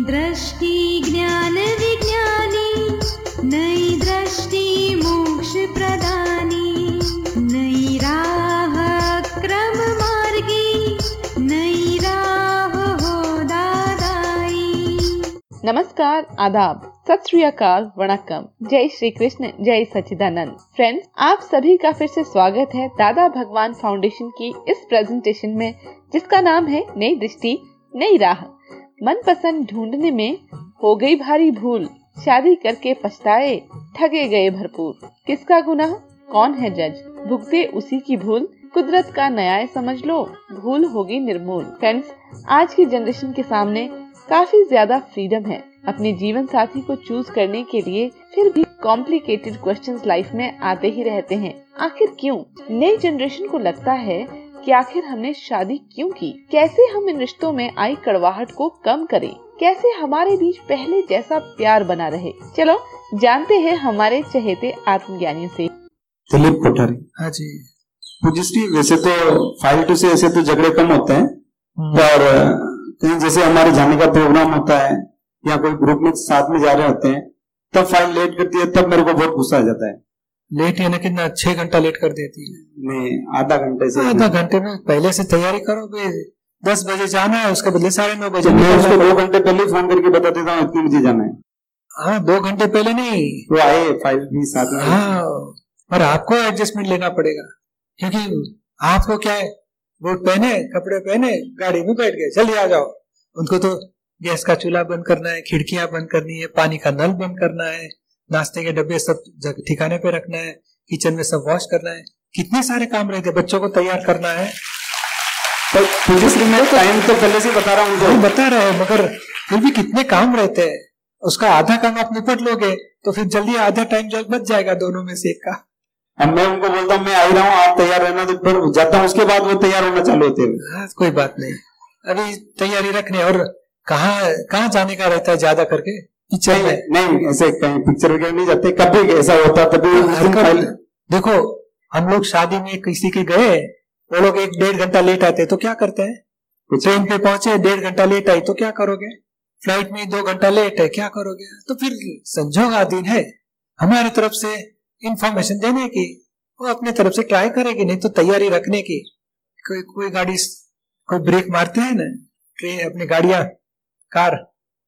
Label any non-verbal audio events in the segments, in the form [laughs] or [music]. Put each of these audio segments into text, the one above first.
दृष्टि ज्ञान विज्ञानी नई दृष्टि मोक्ष प्रदानी नई राह क्रम मार्गी नई राह हो दादाई नमस्कार, आदाब सत श्री अकाल वणक्कम। जय श्री कृष्ण जय सचिदानंद फ्रेंड्स आप सभी का फिर से स्वागत है दादा भगवान फाउंडेशन की इस प्रेजेंटेशन में, जिसका नाम है नई दृष्टि, नई राह। मन पसंद ढूँढने में हो गई भारी भूल। शादी करके पछताए, ठगे गए भरपूर। किसका गुनाह? कौन है जज? भुगते उसी की भूल। कुदरत का न्याय समझ लो। भूल होगी निर्मूल। फ्रेंड्स आज की जनरेशन के सामने काफ़ी ज़्यादा फ्रीडम है। अपने जीवन साथी को चूज़ करने के लिए फिर भी कॉम्प्लिकेटेड क्वेश्चंस लाइफ में आते ही रहते हैं। आखिर क्यों? नई जनरेशन को लगता है कि आखिर हमने शादी क्यों की? कैसे हम इन रिश्तों में आई कड़वाहट को कम करें? कैसे हमारे बीच पहले जैसा प्यार बना रहे? चलो जानते हैं हमारे चहेते आत्मज्ञानियों से। दिलीप कोठारी। हाँ जी। पुजिस्ट्री वैसे तो फाइव टू से ऐसे तो झगड़े कम होते हैं हम्म। पर कहीं जैसे हमारे जाने का प्रोग्राम होता है या कोई ग्रुप में साथ में जा रहे होते हैं तब फ़ाइल लेट करती है तब मेरे को बहुत गुस्सा आ जाता है। लेट यानी कितना छह घंटा लेट कर देती है। मैं आधा घंटे से आधा घंटे में पहले से तैयारी करो भाई दस बजे जाना है उसके बदले साढ़े नौ बजे मैं उसको दो घंटे पहले फ़ोन करके बता देता हूँ इतने बजे जाना है। हाँ दो घंटे पहले नहीं। वो आए फ़ाइल भी साथ में हाँ पर आपको एडजस्टमेंट लेना पड़ेगा। क्योंकि आपको क्या है बूट पहने कपड़े पहने गाड़ी में बैठ गए जल्दी आ जाओ। उनको तो गैस का चूल्हा बंद करना है खिड़कियाँ बंद करनी है पानी का नल बंद करना है। नाश्ते के डब्बे सब ठिकाने पे रखना है किचन में सब वॉश करना है। कितने सारे काम रहते हैं बच्चों को तैयार करना है। पर टाइम तो पहले से बता रहा हूँ उनको। बता रहे हैं मगर फिर भी कितने काम रहते हैं। उसका आधा काम आप निपट लोगे तो फिर जल्दी आधा टाइम जो बच जाएगा दोनों में से एक का। अब मैं उनको बोलता हूँ मैं आ ही रहा हूँ आप तैयार रहना तो फिर जाता हूँ उसके बाद वो तैयार होना चालू होते हैं। हाँ, कोई बात नहीं। अभी तैयारी रखने और कहाँ कहाँ जाने का रहता है ज़्यादा करके? पिक्चर नहीं नहीं ऐसे कहीं पिक्चर वगैरह नहीं जाते कभी ऐसा होता तभी दिन फ़ाइल देखो हम लोग शादी में किसी के गए वो लोग एक डेढ़ घंटा लेट आते तो क्या करते हैं? ट्रेन पे पहुँचे डेढ़ घंटा लेट आई तो क्या करोगे? फ़्लाइट में दो घंटा लेट है क्या करोगे? तो फिर संजोग आधीन है। हमारी तरफ़ से इंफॉर्मेशन देने की वो अपने तरफ़ से ट्राई करेगी नहीं तो तैयारी रखने की। कोई कोई गाड़ी कोई ब्रेक मारते हैं ना? ट्रेन अपनी गाड़िया कार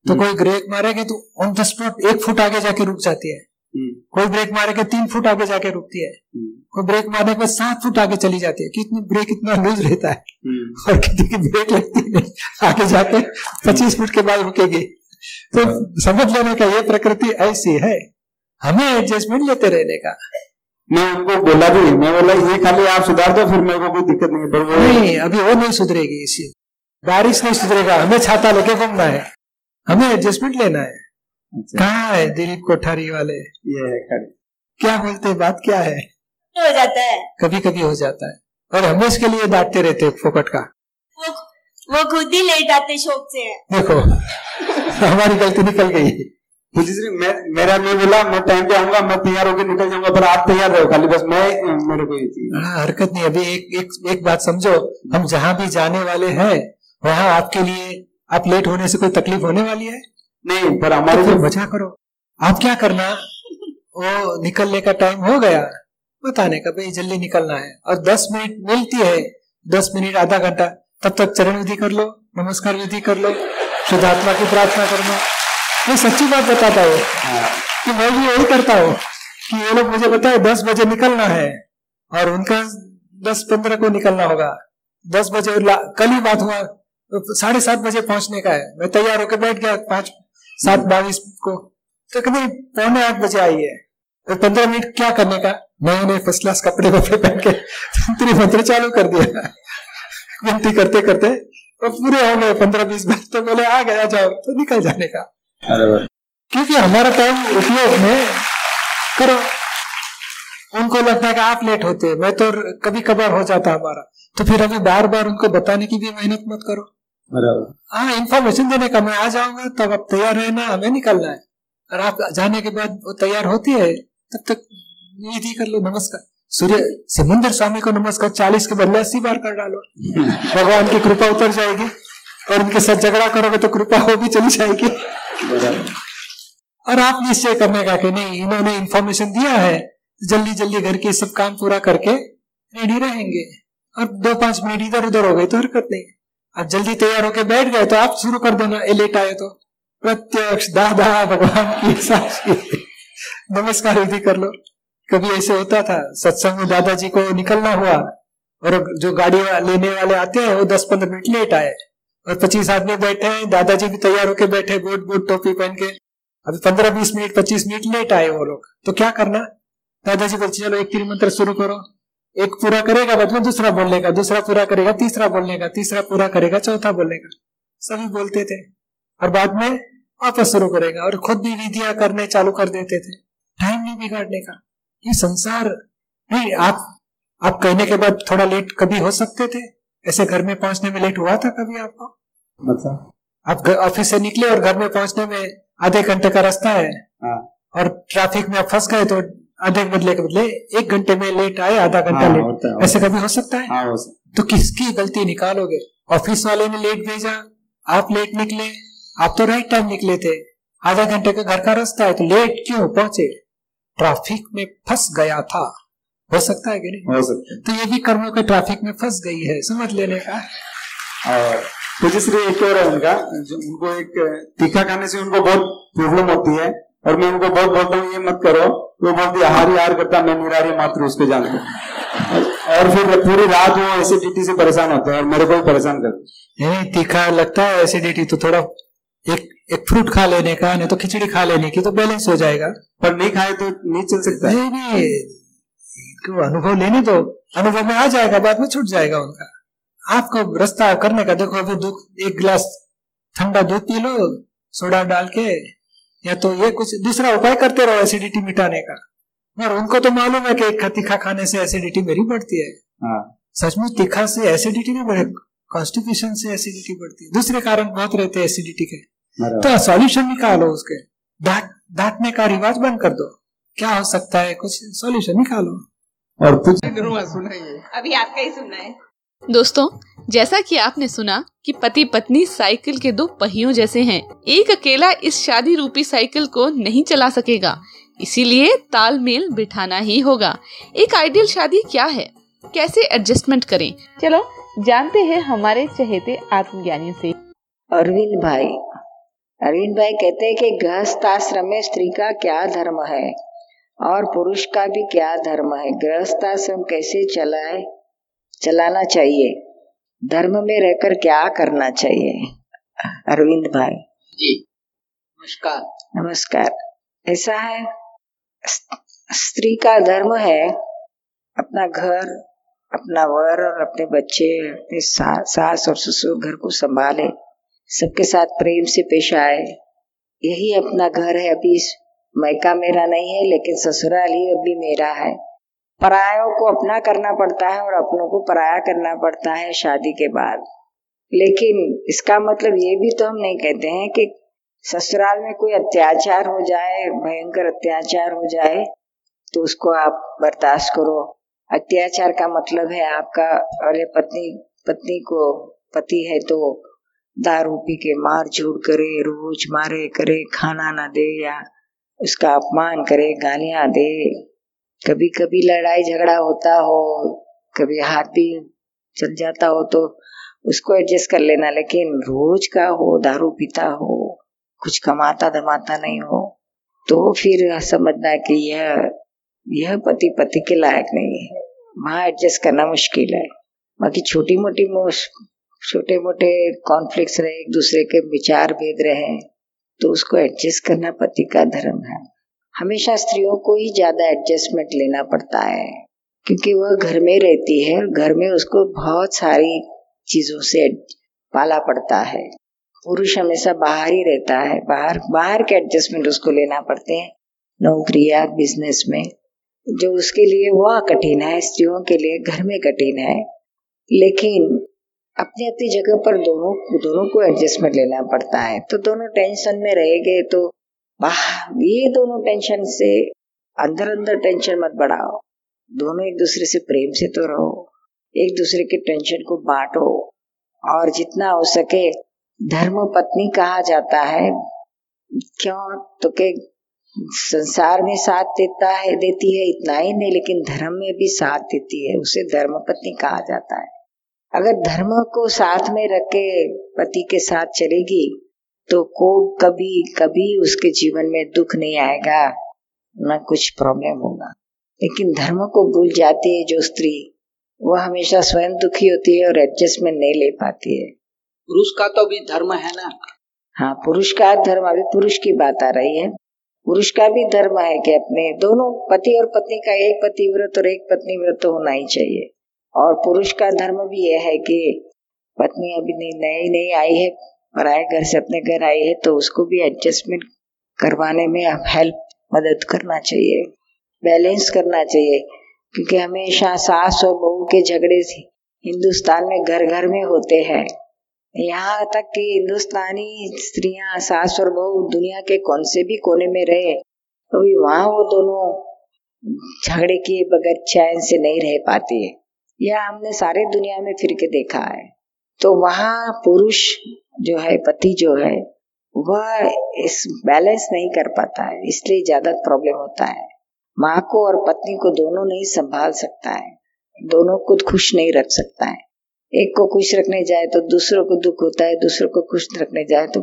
तो हम्म। कोई ब्रेक मारेगी तो ऑन द स्पॉट एक फुट आगे जाके रुक जाती है। हम्म, कोई ब्रेक मारेगा तीन फुट आगे जाके रुकती है। हम्म, कोई ब्रेक मारने के सात फुट आगे चली जाती है कितनी ब्रेक इतना लूज रहता है। और किसी की ब्रेक लगती नहीं। आगे जाके पच्चीस फुट के बाद रुकेगी। तो समझ लेने का ये प्रकृति ऐसी है। हमें एडजस्टमेंट लेते रहने का। मैं उनको बोला भी मैं बोला ये खाली आप सुधार दो फिर मेरे को कोई दिक्कत नहीं है। वो नहीं अभी वो नहीं सुधरेगी इसी बारिश नहीं सुधरेगा। हमें छाता लेके घूमना है। हमें एडजस्टमेंट लेना है। अच्छा, कहाँ है दिलीप कोठारी वाले? ये है खड़े। क्या बोलते हैं? बात क्या है? हो जाता है। कभी कभी हो जाता है। और हम इसके लिए डांटते रहते हैं फोकट का। वो वो खुद ही लेट आते शौक से। देखो हमारी गलती निकल गई। पुलिस मैं मेरा नहीं बोला मैं टाइम पे आऊँगा मैं तैयार होकर निकल जाऊँगा पर आप तैयार रहो खाली बस मैं मेरे को ये हाँ, हरकत नहीं अभी एक एक एक बात समझो। हम जहाँ भी जाने वाले हैं वहाँ आपके लिए आप लेट होने से कोई तकलीफ़ होने वाली है? नहीं पर तो हमारे जो मज़ा करो। आप क्या करना? वो निकलने का टाइम हो गया। बताने का भाई जल्दी निकलना है। और दस मिनट मिलती है। दस मिनट आधा घंटा। तब तक चरण विधि कर लो नमस्कार विधि कर लो शुद्धात्मा की प्रार्थना कर लो। मैं सच्ची बात बताता हूँ हाँ, कि मैं भी यही करता हूँ कि ये लोग मुझे बताए दस बजे निकलना है। और उनका दस पंद्रह को निकलना होगा। दस बजे कल ही बात हुआ। तो साढ़े सात बजे पहुँचने का है। मैं तैयार होकर बैठ गया पाँच सात बाईस को। तो कभी पौने आठ बजे आई है। तो पंद्रह मिनट क्या करने का? नए नए फ़र्स्ट क्लास कपड़े वपड़े पहन के तंत्री मंत्र चालू कर दिया। विनती करते करते और पूरे हो गए पंद्रह बीस मिनट तो बोले आ गया जाओ। तो निकल जाने का। क्योंकि हमारा टाइम उपयोग में करो। उनको लगता है कि आप लेट होते हैं। मैं तो कभी कभार हो जाता हमारा। तो फिर हमें बार बार उनको बताने की भी मेहनत मत करो। बराबर। हाँ इन्फॉर्मेशन देने का मैं आ जाऊँगा तब आप तैयार रहना हमें निकलना है। और आप जाने के बाद वो तैयार होती है तब तक विधि कर लो नमस्कार। सूर्य समुद्र स्वामी को नमस्कार चालीस के बदले अस्सी बार कर डालो। [laughs] भगवान की कृपा उतर जाएगी और उनके साथ झगड़ा करोगे तो कृपा हो भी चली जाएगी। और आप निश्चय करने का कि नहीं इन्होंने इन्फॉर्मेशन दिया है जल्दी जल्दी घर के सब काम पूरा करके रेडी रहेंगे। और दो पाँच मिनट इधर उधर हो गए तो हरकत नहीं। आप जल्दी तैयार होके बैठ गए तो आप शुरू कर देना ए लेट आए तो। प्रत्यक्ष, दादा, भगवान की साक्षी नमस्कार विधि कर लो। कभी ऐसे होता था, सत्संग में दादाजी को निकलना हुआ और जो गाड़ी लेने वाले आते हैं, वो दस पंद्रह मिनट लेट आए। और पच्चीस आदमी बैठे हैं, दादाजी भी तैयार होके बैठे बोट बोट टोपी पहन के। अभी पंद्रह बीस मिनट, पच्चीस मिनट लेट आए वो लोग। तो क्या करना? दादाजी बोलते, चलो, एक तीन मंत्र शुरू करो। एक पूरा करेगा बाद में दूसरा बोलने का दूसरा पूरा करेगा तीसरा बोलने का तीसरा पूरा करेगा चौथा बोलने का सभी बोलते थे। और बाद में वापस शुरू करेगा और खुद भी विधियाँ करने चालू कर देते थे। टाइम नहीं बिगाड़ने का। ये संसार नहीं आप आप कहने के बाद थोड़ा लेट कभी हो सकते थे? ऐसे घर में पहुँचने में लेट हुआ था कभी आपको? मतलब आप ऑफ़िस से निकले और घर में पहुँचने में आधे घंटे का रास्ता है। हाँ। और ट्रैफ़िक में आप फंस गए तो आधे बदले के बदले एक घंटे में लेट आए आधा घंटा हाँ, लेट होता है, ऐसे कभी हो सकता है? हाँ हो सकता तो किसकी गलती निकालोगे? ऑफ़िस वाले ने लेट भेजा आप लेट निकले। आप तो राइट टाइम निकले थे। आधा घंटे का घर का रास्ता है तो लेट क्यों पहुँचे? ट्रैफ़िक में फंस गया था। हो सकता है कि नहीं? हो सकता है। तो ये भी कर्मों के ट्रैफ़िक में फंस गई है समझ लेने का। और तो जिसलिए एक और है उनका उनको एक तीखा खाने से उनको बहुत प्रॉब्लम होती है। और मैं उनको बहुत बोलता हूँ ये मत करो। वो बोलती हार ही हार करता मैं निरारी मात्र उसके जान और फिर पूरी रात वो एसिडिटी से परेशान होते हैं और मेरे को भी परेशान करते नहीं तीखा लगता है एसिडिटी तो थोड़ा एक एक फ्रूट खा लेने का नहीं तो खिचड़ी खा लेने की तो बैलेंस हो जाएगा। पर नहीं खाए तो नहीं चल सकता। नहीं नहीं अनुभव लेने दो। अनुभव में आ जाएगा बाद में छूट जाएगा उनका। आपको रास्ता करने का देखो अभी दूध एक गिलास ठंडा दूध पी लो सोडा डाल के या तो ये कुछ दूसरा उपाय करते रहो एसिडिटी मिटाने का। और उनको तो मालूम है कि एक तीखा खाने से एसिडिटी मेरी बढ़ती है। हाँ। सचमुच तीखा से एसिडिटी नहीं बढ़े कॉन्स्टिट्यूशन से एसिडिटी बढ़ती है। दूसरे कारण बहुत रहते हैं एसिडिटी के। तो सॉल्यूशन निकालो उसके। डांट डांटने का रिवाज बंद कर दो। क्या हो सकता है कुछ सॉल्यूशन निकालो। और कुछ अभी आपका ही सुनना है। दोस्तों, जैसा कि आपने सुना कि पति पत्नी साइकिल के दो पहियों जैसे हैं। एक अकेला इस शादी रूपी साइकिल को नहीं चला सकेगा। इसीलिए तालमेल बिठाना ही होगा। एक आइडियल शादी क्या है? कैसे एडजस्टमेंट करें? चलो, जानते हैं हमारे चहेते आत्मज्ञानियों से। अरविंद भाई। अरविंद भाई कहते हैं कि गृहस्थ आश्रम में स्त्री का क्या धर्म है? और पुरुष का भी क्या धर्म है? गृहस्थ आश्रम कैसे चलाए चलाना चाहिए। धर्म में रहकर क्या करना चाहिए? अरविंद भाई। जी नमस्कार। नमस्कार। ऐसा है स्त्री का धर्म है अपना घर अपना वर और अपने बच्चे अपने सा, सास और ससुर घर को संभाले सबके साथ प्रेम से पेश आए। यही अपना घर है। अभी मैका मेरा नहीं है लेकिन ससुराल ही अभी मेरा है। परायों को अपना करना पड़ता है और अपनों को पराया करना पड़ता है शादी के बाद। लेकिन इसका मतलब ये भी तो हम नहीं कहते हैं कि ससुराल में कोई अत्याचार हो जाए, भयंकर अत्याचार हो जाए तो उसको आप बर्दाश्त करो। अत्याचार का मतलब है आपका अरे पत्नी पत्नी को, पति है तो दारू पी के मार झूठ करे, रोज मारे करे, खाना ना दे या उसका अपमान करे, गालियाँ दे। कभी कभी लड़ाई झगड़ा होता हो, कभी हाथ चल जाता हो तो उसको एडजस्ट कर लेना, लेकिन रोज का हो, दारू पीता हो, कुछ कमाता धमाता नहीं हो तो फिर समझना कि यह यह पति पति के लायक नहीं है। वहाँ एडजस्ट करना मुश्किल है। बाकी छोटी मोटी छोटे मोटे कॉन्फ्लिक्ट्स रहे, एक दूसरे के विचार भेद रहे तो उसको एडजस्ट करना पति का धर्म है। हमेशा स्त्रियों को ही ज़्यादा एडजस्टमेंट लेना पड़ता है, क्योंकि वह घर में रहती है, घर में उसको बहुत सारी चीज़ों से पाला पड़ता है। पुरुष हमेशा बाहर ही रहता है, बाहर बाहर के एडजस्टमेंट उसको लेना पड़ते हैं नौकरी या बिज़नेस में, जो उसके लिए वह कठिन है, स्त्रियों के लिए घर में कठिन है। लेकिन अपनी अपनी जगह पर दोनों दोनों को एडजस्टमेंट लेना पड़ता है। तो दोनों टेंशन में रहेंगे तो ये दोनों टेंशन से अंदर अंदर टेंशन मत बढ़ाओ। दोनों एक दूसरे से प्रेम से तो रहो, एक दूसरे के टेंशन को बांटो। और जितना हो सके धर्म पत्नी कहा जाता है, क्यों तो के संसार में साथ देता है, देती है, इतना ही नहीं, लेकिन धर्म में भी साथ देती है, उसे धर्म पत्नी कहा जाता है। अगर धर्म को साथ में रख के पति के साथ चलेगी तो को कभी कभी उसके जीवन में दुख नहीं आएगा न कुछ प्रॉब्लम होगा। लेकिन धर्म को भूल जाती है जो स्त्री वो हमेशा स्वयं दुखी होती है और एडजस्टमेंट नहीं ले पाती है। पुरुष का तो भी धर्म है ना? हाँ पुरुष का धर्म अभी पुरुष की बात आ रही है। पुरुष का भी धर्म है कि अपने दोनों पति और पत्नी का एक पति व्रत और एक पत्नी व्रत तो होना ही चाहिए। और पुरुष का धर्म भी यह है कि पत्नी अभी नई नई आई है पराए घर से अपने घर आई है तो उसको भी एडजस्टमेंट करवाने में आप हेल्प मदद करना चाहिए बैलेंस करना चाहिए, क्योंकि हमेशा सास और बहू के झगड़े हिंदुस्तान में घर घर में होते हैं। यहाँ तक कि हिंदुस्तानी स्त्रियाँ, सास और बहू दुनिया के कौन से भी कोने में रहे तो भी वहाँ वो दोनों झगड़े किए बगैर चैन से नहीं रह पाती। है यह हमने सारे दुनिया में फिर के देखा है। तो वहाँ पुरुष जो है, पति जो है, वह इस बैलेंस नहीं कर पाता है, इसलिए ज़्यादा प्रॉब्लम होता है। माँ को और पत्नी को दोनों नहीं संभाल सकता है, दोनों को खुश नहीं रख सकता है। एक को खुश रखने जाए तो दूसरों को दुख होता है, दूसरों को खुश रखने जाए तो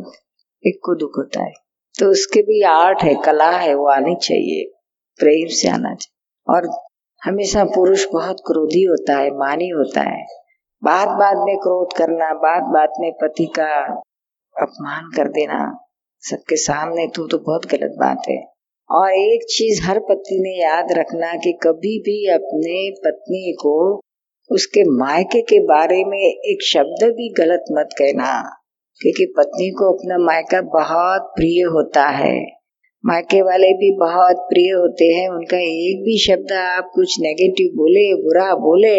एक को दुख होता है। तो उसके भी आर्ट है, कला है, वो आनी चाहिए, प्रेम से आना चाहिए। और हमेशा पुरुष बहुत क्रोधी होता है, मानी होता है। बात बात में क्रोध करना बात बात में पति का अपमान कर देना, सबके सामने तो तो बहुत गलत बात है। और एक चीज़ हर पति ने याद रखना कि कभी भी अपने पत्नी को उसके मायके के बारे में एक शब्द भी गलत मत कहना, क्योंकि पत्नी को अपना मायका बहुत प्रिय होता है। मायके वाले भी बहुत प्रिय होते हैं, उनका एक भी शब्द आप कुछ नेगेटिव बोले, बुरा बोले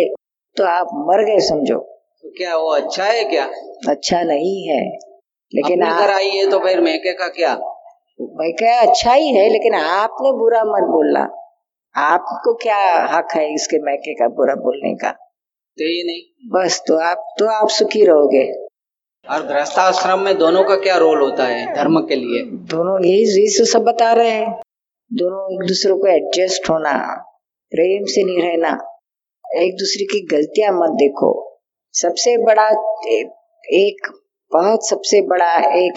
तो आप मर गए समझो। तो क्या वो अच्छा है क्या? अच्छा नहीं है लेकिन आप आई है तो फिर मैके का क्या? मैके अच्छा ही है लेकिन आपने बुरा मत बोलना। आपको क्या हक है इसके मैके का बुरा बोलने का? तो ये नहीं। बस तो आप तो आप सुखी रहोगे। और गृहस्थाश्रम में दोनों का क्या रोल होता है धर्म के लिए? दोनों यही यही तो सब बता रहे हैं। दोनों एक दूसरे को एडजस्ट होना प्रेम से नहीं रहना। एक दूसरे की गलतियाँ मत देखो। सबसे बड़ा एक, बहुत सबसे बड़ा एक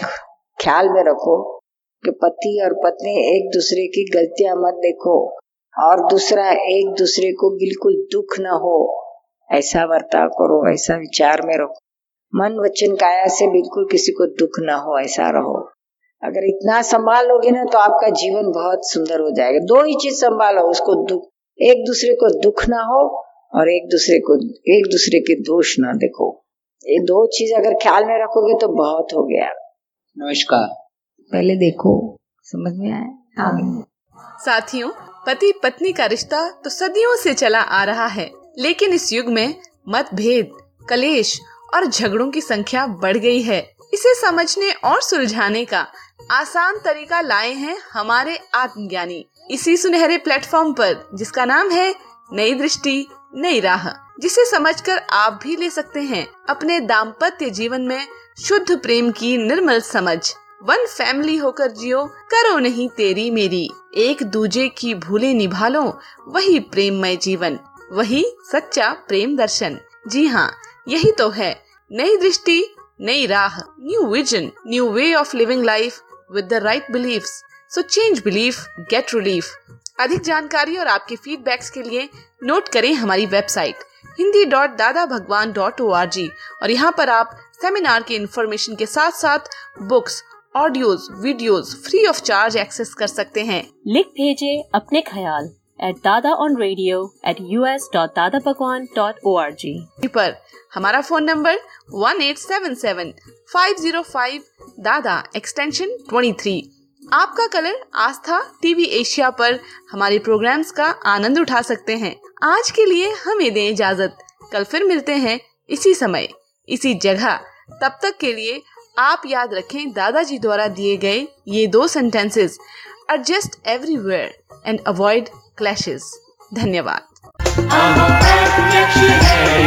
ख्याल में रखो कि पति और पत्नी एक दूसरे की गलतियाँ मत देखो और दूसरा एक दूसरे को बिल्कुल दुख न हो। ऐसा बर्ताव करो, ऐसा विचार में रखो। मन वचन काया से बिल्कुल किसी को दुख ना हो, ऐसा रहो। अगर इतना संभाल लोगे ना तो आपका जीवन बहुत सुंदर हो जाएगा। दो ही चीज़ संभालो, उसको दुख, एक दूसरे को दुख ना हो और एक दूसरे को, एक दूसरे के दोष ना देखो। ये दो चीज़ अगर ख्याल में रखोगे तो बहुत हो गया। नमस्कार। पहले देखो, समझ में आया। साथियों, पति पत्नी का रिश्ता तो सदियों से चला आ रहा है, लेकिन इस युग में मतभेद, कलेश और झगड़ों की संख्या बढ़ गई है। इसे समझने और सुलझाने का आसान तरीका लाए हैं हमारे आत्मज्ञानी। इसी सुनहरे प्लेटफॉर्म पर, जिसका नाम है नई दृष्टि, नई राह, जिसे समझकर आप भी ले सकते हैं अपने दाम्पत्य जीवन में शुद्ध प्रेम की निर्मल समझ। वन फैमिली होकर जियो, करो नहीं तेरी मेरी। एक दूजे की भूले निभा लो वही प्रेममय जीवन, वही सच्चा प्रेम दर्शन। जी हाँ यही तो है। नई दृष्टि, नई राह new vision new way of living life with the right believes so change belief get relief अधिक जानकारी और आपके फीडबैक्स के लिए नोट करें हमारी website Hindi dot Dada Bhagwan dot O R जी और यहाँ पर आप सेमिनार के इंफॉर्मेशन के साथ साथ books audios videos free of charge access कर सकते हैं। लिख भेजे अपने ख्याल at Dada on radio at U S dot Dada Bhagwan dot O R G पर हमारा phone number one eight seven seven five zero five Dada extension twenty three आपका कलर आस्था टीवी एशिया पर हमारे प्रोग्राम्स का आनंद उठा सकते हैं। आज के लिए हमें दें इजाज़त। कल फिर मिलते हैं इसी समय, इसी जगह। तब तक के लिए आप याद रखें दादाजी द्वारा दिए गए ये दो sentences adjust everywhere and avoid clashes धन्यवाद। प्रत्यक्ष है